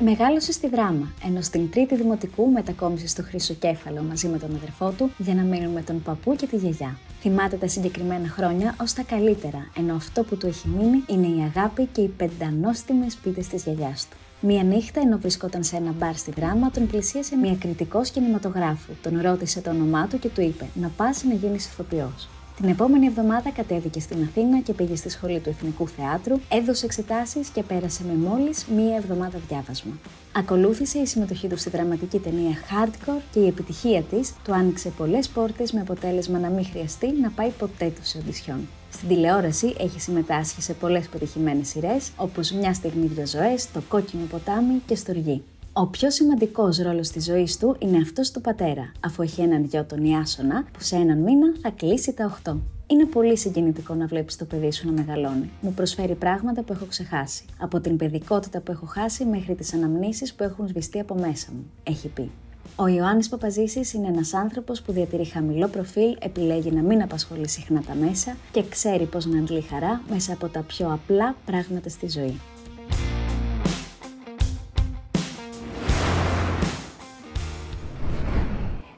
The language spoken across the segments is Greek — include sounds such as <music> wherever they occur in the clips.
Μεγάλωσε στη Δράμα, ενώ στην τρίτη δημοτικού μετακόμισε στο Χρυσοκέφαλο μαζί με τον αδερφό του για να μείνουν με τον παππού και τη γιαγιά. Θυμάται τα συγκεκριμένα χρόνια ως τα καλύτερα, ενώ αυτό που του έχει μείνει είναι η αγάπη και οι πεντανόστιμες πίτες της γιαγιάς του. Μία νύχτα, ενώ βρισκόταν σε ένα μπαρ στη δράμα, τον πλησίασε μια κριτικός κινηματογράφου. Τον ρώτησε το όνομά του και του είπε: Να πας να γίνεις ηθοποιός. Την επόμενη εβδομάδα κατέβηκε στην Αθήνα και πήγε στη σχολή του Εθνικού Θεάτρου, έδωσε εξετάσεις και πέρασε με μόλις μία εβδομάδα διάβασμα. Ακολούθησε η συμμετοχή του στη δραματική ταινία Hardcore και η επιτυχία της του άνοιξε πολλές πόρτες με αποτέλεσμα να μην χρειαστεί να πάει ποτέ του σε οντισιόν. Στην τηλεόραση έχει συμμετάσχει σε πολλές πετυχημένες σειρές, όπως Μια στιγμή δύο ζωές, Το κόκκινο ποτάμι και Στοργή. Ο πιο σημαντικός ρόλος της ζωής του είναι αυτός του πατέρα, αφού έχει έναν γιο τον Ιάσονα, που σε έναν μήνα θα κλείσει τα 8. Είναι πολύ συγκινητικό να βλέπεις το παιδί σου να μεγαλώνει. Μου προσφέρει πράγματα που έχω ξεχάσει. Από την παιδικότητα που έχω χάσει μέχρι τις αναμνήσεις που έχουν σβηστεί από μέσα μου, έχει πει. Ο Ιωάννης Παπαζήσης είναι ένας άνθρωπος που διατηρεί χαμηλό προφίλ, επιλέγει να μην απασχολεί συχνά τα μέσα και ξέρει πώς να αντλεί χαρά μέσα από τα πιο απλά πράγματα στη ζωή.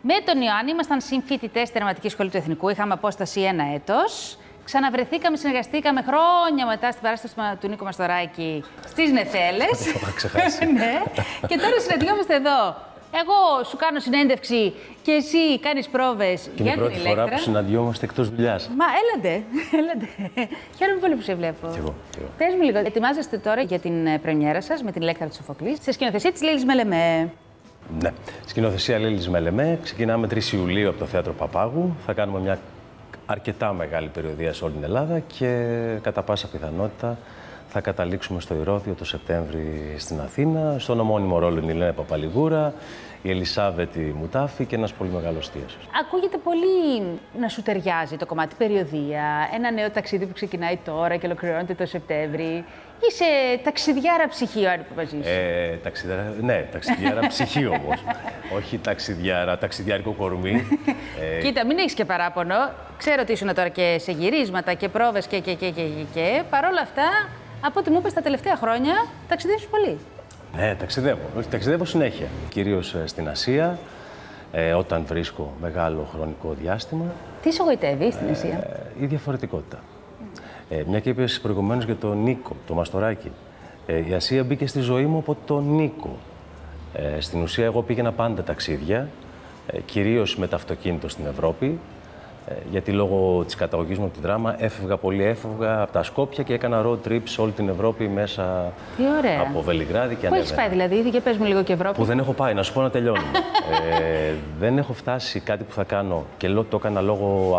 Με τον Ιωάννη ήμασταν συμφοιτητές στη Δραματική Σχολή του Εθνικού. Είχαμε απόσταση ένα έτος. Ξαναβρεθήκαμε, συνεργαστήκαμε χρόνια μετά στην παράσταση του Νίκο Μαστοράκη στις Νεφέλες. Το ξεχάσει. <laughs> ναι. Και τώρα συναντιόμαστε εδώ. Εγώ σου κάνω συνέντευξη και εσύ κάνεις πρόβες για την Είναι η πρώτη ηλέκτρα. φορά που συναντιόμαστε εκτός δουλειάς. Μα έλατε, <laughs> έλατε. Χαίρομαι πολύ που σε βλέπω. Κι εγώ, κι εγώ. Πες μου λίγο, ετοιμάζεστε τώρα για την ε, πρεμιέρα σας με την ηλέκτρα του Σοφοκλής σε σκηνοθεσία της Λίλης Μελεμέ. Ναι. Σκηνοθεσία Λίλης Μελεμέ. Ξεκινάμε 3 Ιουλίου από το Θέατρο Παπάγου. Θα κάνουμε μια αρκετά μεγάλη περιοδία σε όλη την Ελλάδα και κατά πάσα πιθανότητα θα καταλήξουμε στο Ηρώδιο το Σεπτέμβρη στην Αθήνα. Στον ομώνυμο ρόλο είναι η Λένα Παπαλιγούρα, η Ελισάβετη Μουτάφη και ένας πολύ μεγάλος θείασος. Ακούγεται πολύ να σου ταιριάζει το κομμάτι περιοδία, ένα νέο ταξίδι που ξεκινάει τώρα και ολοκληρώνεται το Σεπτέμβρη. Είσαι ταξιδιάρα ψυχή, ο Άρη Παπαζής. Ε, ταξιδιάρα, ναι, ταξιδιάρα ψυχή όμως. <laughs> Όχι ταξιδιάρα, ταξιδιάρικο κορμί. ε, <laughs> Κοίτα, μην έχεις και παράπονο. Ξέρω ότι ήσουν τώρα και σε γυρίσματα και πρόβες και και και και και. και. Παρ' όλα αυτά, από ό,τι μου είπες τα τελευταία χρόνια, ταξιδεύεις πολύ. Ναι, ταξιδεύω. Όχι, ταξιδεύω συνέχεια. Κυρίως ε, στην Ασία, ε, όταν βρίσκω μεγάλο χρονικό διάστημα, Τι σε γοητεύει στην Ασία; ε, η διαφορετικότητα. Ε, μια και είπες προηγουμένως για τον Νίκο, το Μαστοράκι. Ε, η Ασία μπήκε στη ζωή μου από τον Νίκο. Ε, στην ουσία, εγώ πήγαινα πάντα ταξίδια, ε, κυρίως με το αυτοκίνητο στην Ευρώπη, ε, γιατί λόγω της καταγωγής μου από τη δράμα έφευγα πολύ, έφευγα από τα Σκόπια και έκανα road trip σε όλη την Ευρώπη μέσα Τι ωραία. από Βελιγράδι και Πού έχεις ανέβαινα. πάει δηλαδή, για πες μου λίγο και Ευρώπη. Που δεν έχω πάει, να σου πω να τελειώνω. <laughs> ε, δεν έχω φτάσει κάτι που θα κάνω και λό- το έκανα λόγω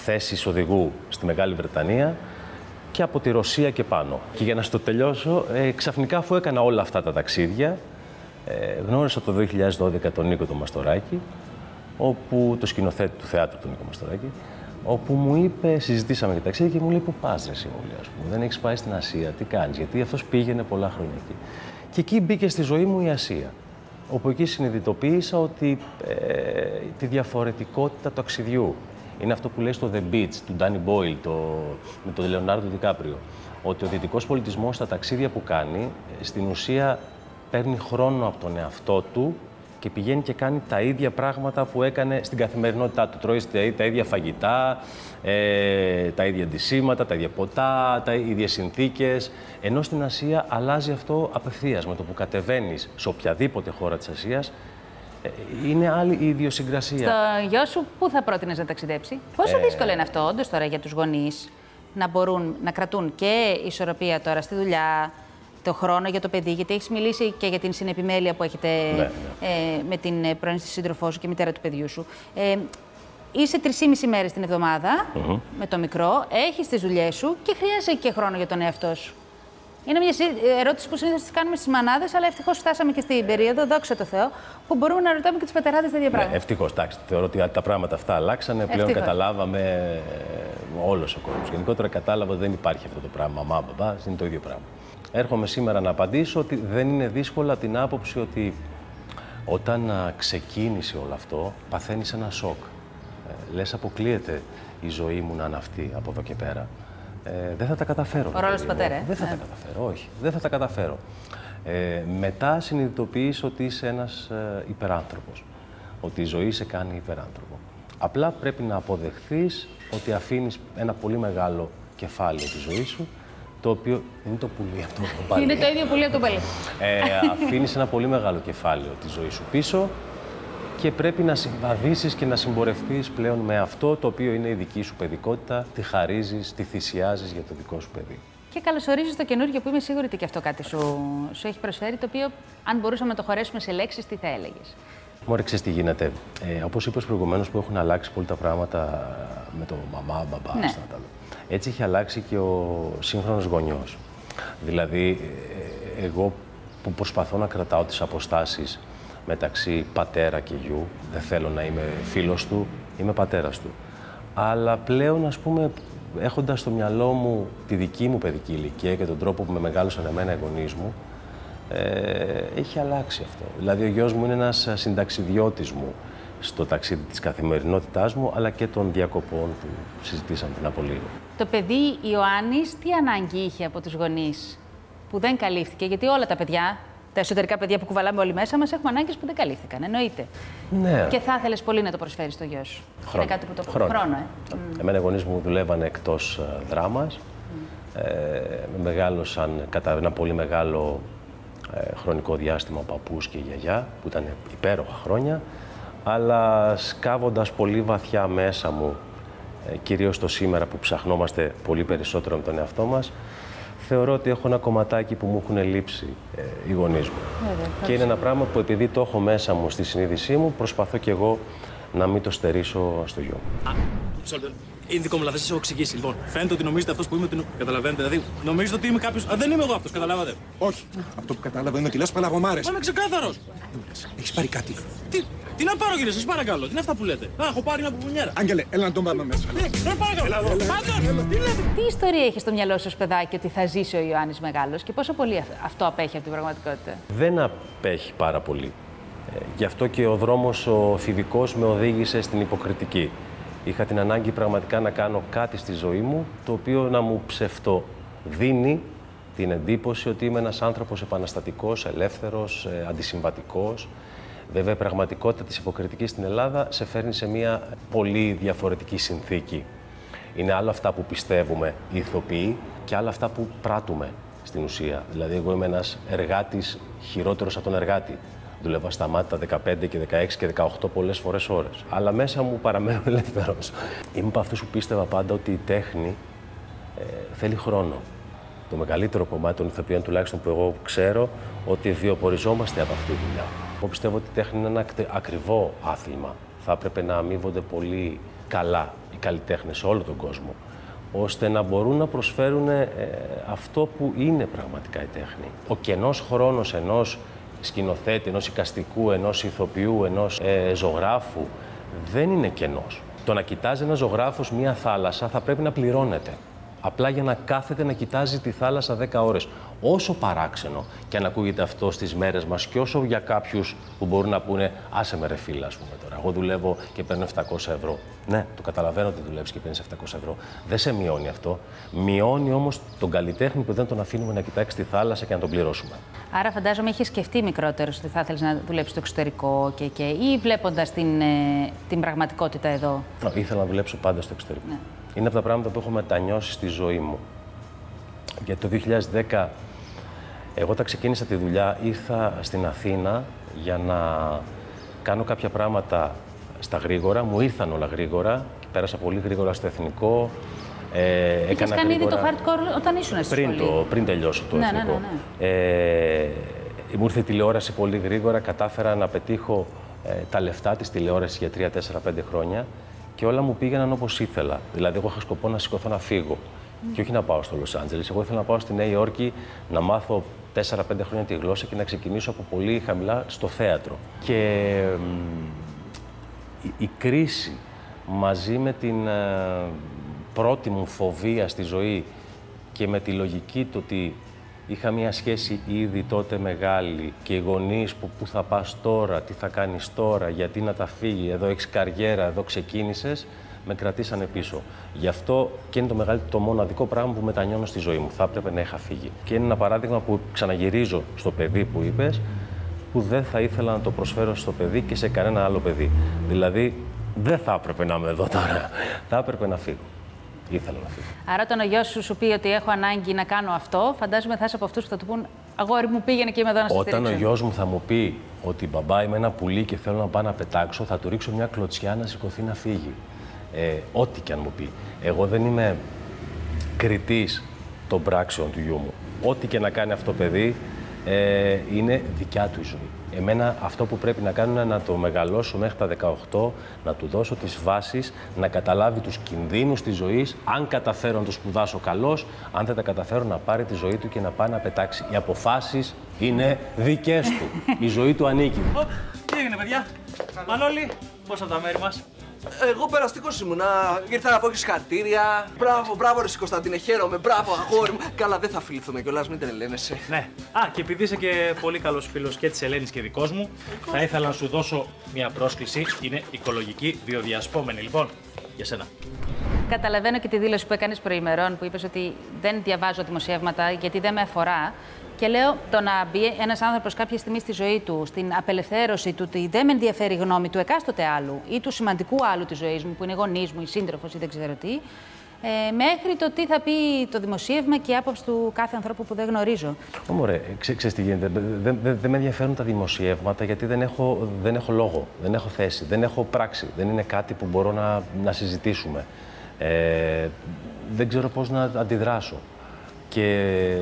α, θέσης οδηγού στη Μεγάλη Βρετανία και από τη Ρωσία και πάνω. Και για να στο τελειώσω, ε, ξαφνικά αφού έκανα όλα αυτά τα ταξίδια, ε, γνώρισα το 2012 τον Νίκο τον Μαστοράκη, όπου, το σκηνοθέτη του θεάτρου του Νίκο Μαστοράκη, όπου μου είπε, συζητήσαμε για ταξίδια και μου λέει πού πας ρε εσύ, μου λέει, ας πούμε, δεν έχεις πάει στην Ασία, τι κάνεις, γιατί αυτός πήγαινε πολλά χρόνια εκεί. Και εκεί μπήκε στη ζωή μου η Ασία, όπου εκεί συνειδητοποίησα ότι ε, τη διαφορετικότητα του ταξιδιού. Είναι αυτό που λέει στο The Beach του Danny Boyle το, με τον Λεωνάρντο Δικάπριο. Ότι ο δυτικός πολιτισμός στα ταξίδια που κάνει, ε, στην ουσία παίρνει χρόνο από τον εαυτό του και πηγαίνει και κάνει τα ίδια πράγματα που έκανε στην καθημερινότητά του. Τρώει τα- τα ίδια φαγητά, ε, τα ίδια αντισήματα, τα ίδια ποτά, τα ίδιες συνθήκες. Ενώ στην Ασία αλλάζει αυτό απευθείας. Με το που κατεβαίνεις σε οποιαδήποτε χώρα της Ασίας, ε, είναι άλλη η ιδιοσυγκρασία. Στο γιο σου, πού θα πρότεινες να ταξιδέψει; Πόσο Ε, δύσκολο είναι αυτό, όντως τώρα για τους γονείς να μπορούν να κρατούν και ισορροπία τώρα στη δουλειά, το χρόνο για το παιδί, γιατί έχεις μιλήσει και για την συνεπιμέλεια που έχετε Ναι, Ε, με την ε, πρώην σύντροφός σου και μητέρα του παιδιού σου. Ε, είσαι 3,5 μέρες την εβδομαδα με το μικρό, έχεις τις δουλειές σου και χρειάζεσαι και χρόνο για τον εαυτό σου. Είναι μια συ- ερώτηση που συνήθως τη κάνουμε στις μανάδες, αλλά ευτυχώς φτάσαμε και στην περίοδο, δόξα τω Θεώ, που μπορούμε να ρωτάμε και τους πατεράδες τέτοια Ναι, πράγματα. Ευτυχώς, εντάξει. Θεωρώ ότι τα πράγματα αυτά αλλάξανε. Πλέον Ευτυχώς. καταλάβαμε όλος ο κόσμος. Γενικότερα κατάλαβα ότι δεν υπάρχει αυτό το πράγμα. Μαμά, μπαμπά, είναι το ίδιο πράγμα. Έρχομαι σήμερα να απαντήσω ότι δεν είναι δύσκολο από την άποψη ότι όταν α, ξεκίνησε όλο αυτό, παθαίνεις ένα σοκ. Ε, λες αποκλείεται η ζωή μου να είναι αυτή από εδώ και πέρα. Ε, δεν θα τα καταφέρω. Ο ρόλος παιδί του μου. πατέρα, ε; Δεν θα Ναι. τα καταφέρω, όχι. Δεν θα τα καταφέρω. Ε, μετά συνειδητοποιείς ότι είσαι ένας ε, υπεράνθρωπος. Ότι η ζωή σε κάνει υπεράνθρωπο. Απλά πρέπει να αποδεχθείς ότι αφήνεις ένα πολύ μεγάλο κεφάλαιο της ζωής σου, το οποίο είναι το πουλί αυτό το <laughs> παλί. Είναι το ίδιο πουλί από το παλί. Ε, αφήνεις ένα πολύ μεγάλο κεφάλαιο της ζωής σου πίσω και πρέπει να συμβαδίσεις και να συμπορευτείς πλέον με αυτό το οποίο είναι η δική σου παιδικότητα, τη χαρίζεις, τη θυσιάζεις για το δικό σου παιδί. Και καλωσορίζεις το καινούργιο που είμαι σίγουρη ότι και αυτό κάτι σου, σου έχει προσφέρει, το οποίο αν μπορούσαμε να το χωρέσουμε σε λέξεις, τι θα έλεγες; Μωρέ, ξέρεις τι γίνεται. Ε, όπως είπες προηγουμένως που έχουν αλλάξει πολύ τα πράγματα με το μαμά, μπαμπά, Ναι. στα τα- Έτσι έχει αλλάξει και ο σύγχρονος γονιός. Δηλαδή, ε, εγώ που προσπαθώ να κρατάω τις αποστάσεις μεταξύ πατέρα και γιου, δεν θέλω να είμαι φίλος του, είμαι πατέρας του. Αλλά πλέον, ας πούμε, έχοντας στο μυαλό μου τη δική μου παιδική ηλικία και τον τρόπο που με μεγάλωσαν εμένα οι γονείς μου, ε, έχει αλλάξει αυτό. Δηλαδή, ο γιος μου είναι ένας συνταξιδιώτης μου στο ταξίδι της καθημερινότητάς μου, αλλά και των διακοπών που συζητήσαμε πριν από λίγο. Το παιδί Ιωάννης τι ανάγκη είχε από τους γονείς που δεν καλύφθηκε, γιατί όλα τα παιδιά, τα εσωτερικά παιδιά που κουβαλάμε όλοι μέσα μας, έχουμε ανάγκες που δεν καλύφθηκαν, εννοείται. Ναι. Και θα ήθελες πολύ να το προσφέρεις στο γιο σου. Χρόνο. Είναι κάτι που το Χρόνο. χρόνο, ε. Εμένα οι γονείς μου δουλεύανε εκτός ε, δράμας. Ε, με μεγάλωσαν κατά ένα πολύ μεγάλο ε, χρονικό διάστημα ο παππούς και η γιαγιά, που ήταν υπέροχα χρόνια. Αλλά σκάβοντας πολύ βαθιά μέσα μου, ε, κυρίως το σήμερα που ψαχνόμαστε πολύ περισσότερο με τον εαυτό μας, θεωρώ ότι έχω ένα κομματάκι που μου έχουν λείψει ε, οι γονείς μου. και είναι ένα πράγμα που επειδή το έχω μέσα μου στη συνείδησή μου, προσπαθώ κι εγώ να μην το στερήσω στο γιο μου. Σόλτερ, Είναι δικό μου λάθος, σας έχω εξηγήσει. Λοιπόν, φαίνεται ότι νομίζετε αυτός που είμαι. Ότι... Καταλαβαίνετε, δηλαδή νομίζετε ότι είμαι κάποιο. Δεν είμαι εγώ αυτός, καταλάβατε. Όχι. Αυτό που κατάλαβα είναι ότι λες παλαγωμάρε. Είμαι ξεκάθαρος. Έχεις πάρει κάτι. Τι, τι να πάρω, κύριε, σας παρακαλώ. Τι είναι αυτά που λέτε; Α, έχω πάρει μια πουμουνιέρα. Άγγελε, έλα να τον πάμε μέσα. Ναι, δεν παρακαλώ. Άντε, τι λέτε; Τι ιστορία έχει στο μυαλό σου ως παιδάκι ότι θα ζήσει ο Ιωάννης Μεγάλος και πόσο πολύ αυ- αυτό απέχει από την πραγματικότητα; δεν απέχει πάρα πολύ. Ε, γι' αυτό και ο δρόμος ο φιβικός με οδήγησε στην υποκριτική. Είχα την ανάγκη πραγματικά να κάνω κάτι στη ζωή μου, το οποίο να μου ψευτοδίνει την εντύπωση ότι είμαι ένας άνθρωπος επαναστατικός, ελεύθερος, ε, αντισυμβατικός. Βέβαια, η πραγματικότητα της υποκριτικής στην Ελλάδα σε φέρνει σε μια πολύ διαφορετική συνθήκη. Είναι άλλο αυτά που πιστεύουμε οι ηθοποιοί και άλλα αυτά που πράττουμε στην ουσία. Δηλαδή, εγώ είμαι ένας εργάτης χειρότερος από τον εργάτη. Δούλευα στα μάτια 15 και 16 και 18 πολλές φορές ώρες. Αλλά μέσα μου παραμένω <laughs> ελεύθερος. Είμαι από αυτούς που πίστευα πάντα ότι η τέχνη ε, θέλει χρόνο. Το μεγαλύτερο κομμάτι των ηθοποιών, τουλάχιστον που εγώ ξέρω, ότι βιοποριζόμαστε από αυτή τη δουλειά. Εγώ πιστεύω ότι η τέχνη είναι ένα ακρι- ακριβό άθλημα. Θα έπρεπε να αμείβονται πολύ καλά οι καλλιτέχνες σε όλο τον κόσμο, ώστε να μπορούν να προσφέρουν ε, αυτό που είναι πραγματικά η τέχνη. Ο κενός χρόνος ενός σκηνοθέτη, ενός οικαστικού, ενός ηθοποιού, ενός ε, ζωγράφου δεν είναι κενός. Το να κοιτάζει ένας ζωγράφος μία θάλασσα θα πρέπει να πληρώνεται. Απλά για να κάθεται να κοιτάζει τη θάλασσα 10 ώρες. Όσο παράξενο και αν ακούγεται αυτό στις μέρες μας και όσο για κάποιους που μπορούν να πούνε άσε με ρε φίλα, ας πούμε τώρα. Εγώ δουλεύω και παίρνω 700 ευρώ. Ναι, το καταλαβαίνω ότι δουλεύεις και παίρνεις 700 ευρώ. Δεν σε μειώνει αυτό. Μειώνει όμως τον καλλιτέχνη που δεν τον αφήνουμε να κοιτάξει τη θάλασσα και να τον πληρώσουμε. Άρα, φαντάζομαι, είχε σκεφτεί μικρότερος ότι θα ήθελε να δουλέψεις στο εξωτερικό και, και ή βλέποντας την, ε, την πραγματικότητα εδώ; Ω, Ήθελα να δουλέψω πάντα στο εξωτερικό. Είναι από τα πράγματα που έχω μετανιώσει στη ζωή μου. Γιατί το 2010, εγώ όταν ξεκίνησα τη δουλειά, ήρθα στην Αθήνα για να κάνω κάποια πράγματα στα γρήγορα. Μου ήρθαν όλα γρήγορα. Πέρασα πολύ γρήγορα στο εθνικό. Ε, Είχες έκανα κάνει ήδη το γρήγορα- hardcore όταν ήσουν στη πριν, σχολή; το, πριν τελειώσω το Ναι, ναι, εθνικό. ναι, Ε, μου ήρθε η τηλεόραση πολύ γρήγορα, κατάφερα να πετύχω ε, τα λεφτά της τηλεόρασης για 3, 4, 5 χρόνια και όλα μου πήγαιναν όπως ήθελα. Δηλαδή, εγώ είχα σκοπό να σηκωθώ να φύγω και όχι να πάω στο Λος Άντζελες. Εγώ ήθελα να πάω στη Νέα Υόρκη να μάθω 4-5 χρόνια τη γλώσσα και να ξεκινήσω από πολύ χαμηλά στο θέατρο. Και μ, η, η κρίση μαζί με την ε, πρώτη μου φοβία στη ζωή και με τη λογική του ότι είχα μια σχέση ήδη τότε μεγάλη και οι γονείς που πού θα πας τώρα, τι θα κάνεις τώρα, γιατί να τα φύγει, εδώ έχεις καριέρα, εδώ ξεκίνησες, με κρατήσανε πίσω. Γι' αυτό και είναι το, μεγάλο, το μοναδικό πράγμα που μετανιώνω στη ζωή μου. Θα έπρεπε να είχα φύγει. Και είναι ένα παράδειγμα που ξαναγυρίζω στο παιδί που είπες, που δεν θα ήθελα να το προσφέρω στο παιδί και σε κανένα άλλο παιδί. Δηλαδή, δεν θα έπρεπε να είμαι εδώ τώρα. θα έπρεπε να φύγω. Ήθελα να φύγω. Άρα, όταν ο γιος σου σου πει ότι έχω ανάγκη να κάνω αυτό, φαντάζομαι θα είσαι από αυτούς που θα του πούν Αγόρι μου, πήγαινε και είμαι εδώ να σε Όταν ο στηρίξω. γιος μου θα μου πει ότι μπαμπά είμαι ένα πουλί και θέλω να πάω να πετάξω, θα του ρίξω μια κλωτσιά να σηκωθεί να φύγει. Ε, ό,τι και αν μου πει. Εγώ δεν είμαι κριτής των πράξεων του γιού μου. Ό,τι και να κάνει αυτό το παιδί ε, είναι δικιά του η ζωή. Εμένα αυτό που πρέπει να κάνω είναι να το μεγαλώσω μέχρι τα 18, να του δώσω τις βάσεις, να καταλάβει τους κινδύνους της ζωής, αν καταφέρω να το σπουδάσω καλός, αν δεν τα καταφέρω να πάρει τη ζωή του και να πάει να πετάξει. Οι αποφάσεις είναι δικές του. η ζωή του ανήκει. Ω, Τι έγινε, παιδιά; Μανώλη, πώς από τα μέρη μας; Εγώ περαστικός ήμουνα. Ήρθα να πω και συγχαρητήρια. Μπράβο, μπράβο, Ρε Κωνσταντίνε, χαίρομαι. Μπράβο, αγόρι μου. Καλά, δεν θα φιληθούμε κιόλας, μην τρελαίνεσαι. Ναι. Α, και επειδή είσαι και πολύ καλός φίλος και της Ελένης και δικός μου, θα ήθελα να σου δώσω μια πρόσκληση. Είναι οικολογική βιοδιασπόμενη. Λοιπόν, για σένα. Καταλαβαίνω και τη δήλωση που έκανες προημερών που είπες ότι δεν διαβάζω δημοσιεύματα γιατί δεν με αφορά. Και λέω το να μπει ένας άνθρωπος κάποια στιγμή στη ζωή του, στην απελευθέρωση του ότι δεν με ενδιαφέρει η γνώμη του εκάστοτε άλλου ή του σημαντικού άλλου της ζωής μου, που είναι γονείς μου, η σύντροφος ή δεν ξέρω τι, ε, μέχρι το τι θα πει το δημοσίευμα και η άποψη του κάθε ανθρώπου που δεν γνωρίζω. Όμορε, ξέ, ξέρεις τι γίνεται. Δεν δεν- δεν με ενδιαφέρουν τα δημοσιεύματα γιατί δεν έχω, δεν έχω λόγο, δεν έχω θέση, δεν έχω πράξη. Δεν είναι κάτι που μπορώ να, να συζητήσουμε. Ε, δεν ξέρω πώς να αντιδράσω. Και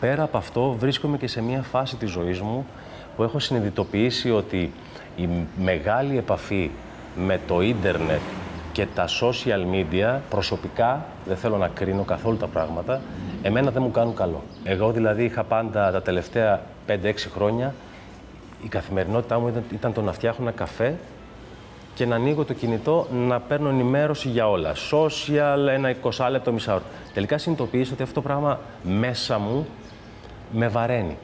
πέρα από αυτό βρίσκομαι και σε μια φάση της ζωής μου που έχω συνειδητοποιήσει ότι η μεγάλη επαφή με το ίντερνετ και τα social media προσωπικά, δεν θέλω να κρίνω καθόλου τα πράγματα, εμένα δεν μου κάνουν καλό. Εγώ δηλαδή είχα πάντα τα τελευταία 5-6 χρόνια, η καθημερινότητά μου ήταν, ήταν το να φτιάχνω ένα καφέ και να ανοίγω το κινητό να παίρνω ενημέρωση για όλα. Social, ένα 20 λεπτό, μισά ώρα. Τελικά συνειδητοποίησα ότι αυτό το πράγμα μέσα μου με βαραίνει.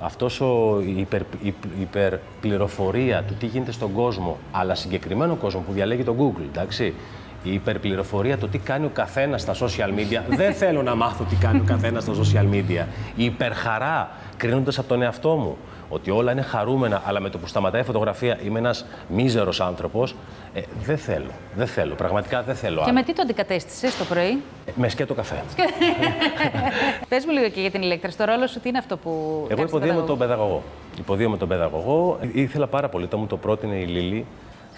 Αυτός ο η υπερ, η υπερπληροφορία του τι γίνεται στον κόσμο, αλλά συγκεκριμένο κόσμο που διαλέγει το Google, εντάξει, η υπερπληροφορία, το τι κάνει ο καθένας στα social media. <laughs> δεν θέλω να μάθω τι κάνει ο καθένας στα social media. Η υπερχαρά, κρίνοντας από τον εαυτό μου, ότι όλα είναι χαρούμενα, αλλά με το που σταματάει η φωτογραφία είμαι ένας μίζερος άνθρωπος. Ε, δεν θέλω. Δεν θέλω. Πραγματικά δεν θέλω Και άλλο. με τι το αντικατέστησες το πρωί; Ε, με σκέτο καφέ. <laughs> Πες μου λίγο και για την ηλέκτρα. Στο ρόλο σου, τι είναι αυτό που. Εγώ κάνεις στον υποδίωμαι τον παιδαγωγό; παιδαγωγό. Υποδίωμαι τον παιδαγωγό. Ήθελα πάρα πολύ, το μου το πρότεινε η Λίλη.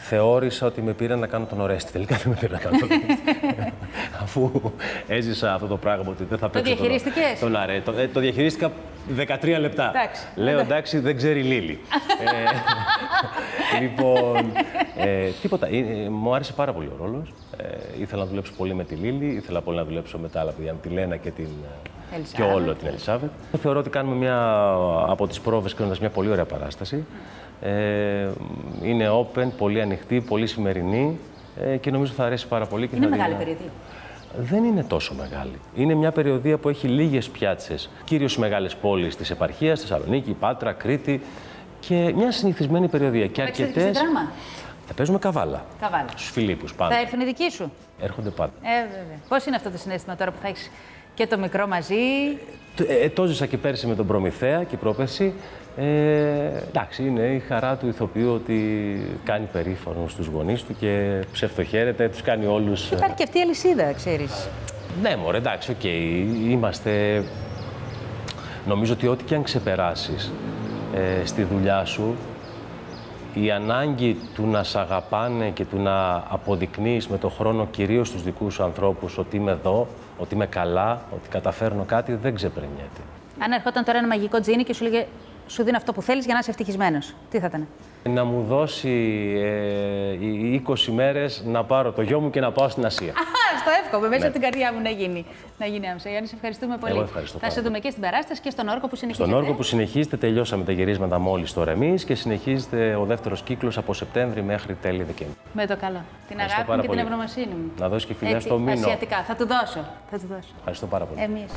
Θεώρησα ότι με πήρε να κάνω τον Ορέστη. Τελικά δεν με πήρε να κάνω τον Ορέστη. <laughs> Αφού έζησα αυτό το πράγμα ότι δεν θα παίξω τον- διαχειρίστηκες; τον Αρέ. Το, ε, το διαχειρίστηκα 13 λεπτά. Εντάξει. Λέω εντάξει, δεν ξέρει η Λίλη. <laughs> ε, λοιπόν, ε, τίποτα. Ε, ε, μου άρεσε πάρα πολύ ο ρόλος. Ε, ήθελα να δουλέψω πολύ με τη Λίλη, ήθελα πολύ να δουλέψω με τα άλλα παιδιά, με τη Λένα και την, ε, και Ελισάβετ. όλο την Ελισάβετ. Θεωρώ ότι κάνουμε μια, από τις πρόβες κάνοντας μια πολύ ωραία παράσταση. Ε, είναι open, πολύ ανοιχτή, πολύ σημερινή ε, και νομίζω θα αρέσει πάρα πολύ. Και Είναι θα δει μεγάλη ένα- περιοδία. Δεν είναι τόσο μεγάλη. Είναι μια περιοδία που έχει λίγες πιάτσες, κυρίως στι μεγάλες πόλεις της επαρχίας, Θεσσαλονίκη, Πάτρα, Κρήτη και μια συνηθισμένη περιοδία. Και Παίξετε και αρκετέ. στη δράμα. Θα παίζουμε καβάλα. Καβάλα. Στους Φιλίππους πάντα. Θα έρθουν οι δικοί σου. Έρχονται πάντα. Ε, βέβαια. Πώς είναι αυτό το συνέστημα τώρα που θα έχεις και το μικρό μαζί. Ε, ε, το ζήσα και πέρσι με τον Προμηθέα και πρόπερσι. Ε, εντάξει, είναι η χαρά του ηθοποιού ότι κάνει περήφανο στους γονείς του και ψευτοχαίρεται, τους κάνει όλους... ε, Υπάρχει και αυτή η αλυσίδα, ξέρεις. Ναι, μωρέ, εντάξει, οκ. Είμαστε... Νομίζω ότι ό,τι και αν ξεπεράσεις ε, στη δουλειά σου, η ανάγκη του να σ' αγαπάνε και του να αποδεικνύεις με το χρόνο κυρίως στους δικούς σου ανθρώπους ότι είμαι εδώ, ότι είμαι καλά, ότι καταφέρνω κάτι, δεν ξεπερνιέται. Αν ερχόταν τώρα ένα μαγικό τζίνι και σου έλεγε σου δίνω αυτό που θέλεις για να είσαι ευτυχισμένος. Τι θα ήταν. Να μου δώσει ε, οι 20 μέρες να πάρω το γιο μου και να πάω στην Ασία. Α, στο εύχομαι μέσα από την καρδιά μου να γίνει, να γίνει άμεσα. Γιάννη, σε ευχαριστούμε πολύ. Εγώ ευχαριστώ θα πάρα σε πολύ. δούμε και στην παράσταση και στον όρκο που συνεχίζεται. Στον όργο που συνεχίζεται, τελειώσαμε τα γυρίσματα μόλις τώρα εμείς και συνεχίζεται ο δεύτερος κύκλος από Σεπτέμβρη μέχρι τέλη Δεκέμβρη. Με το καλό. Την Ευχαριστώ αγάπη μου πάρα και την πολύ. ευγνωμοσύνη μου. Να δώσεις και φιλιά Έτσι, στο Μίνο. Ασιατικά. Θα του δώσω. Θα του δώσω. Ευχαριστώ πάρα πολύ. Εμείς.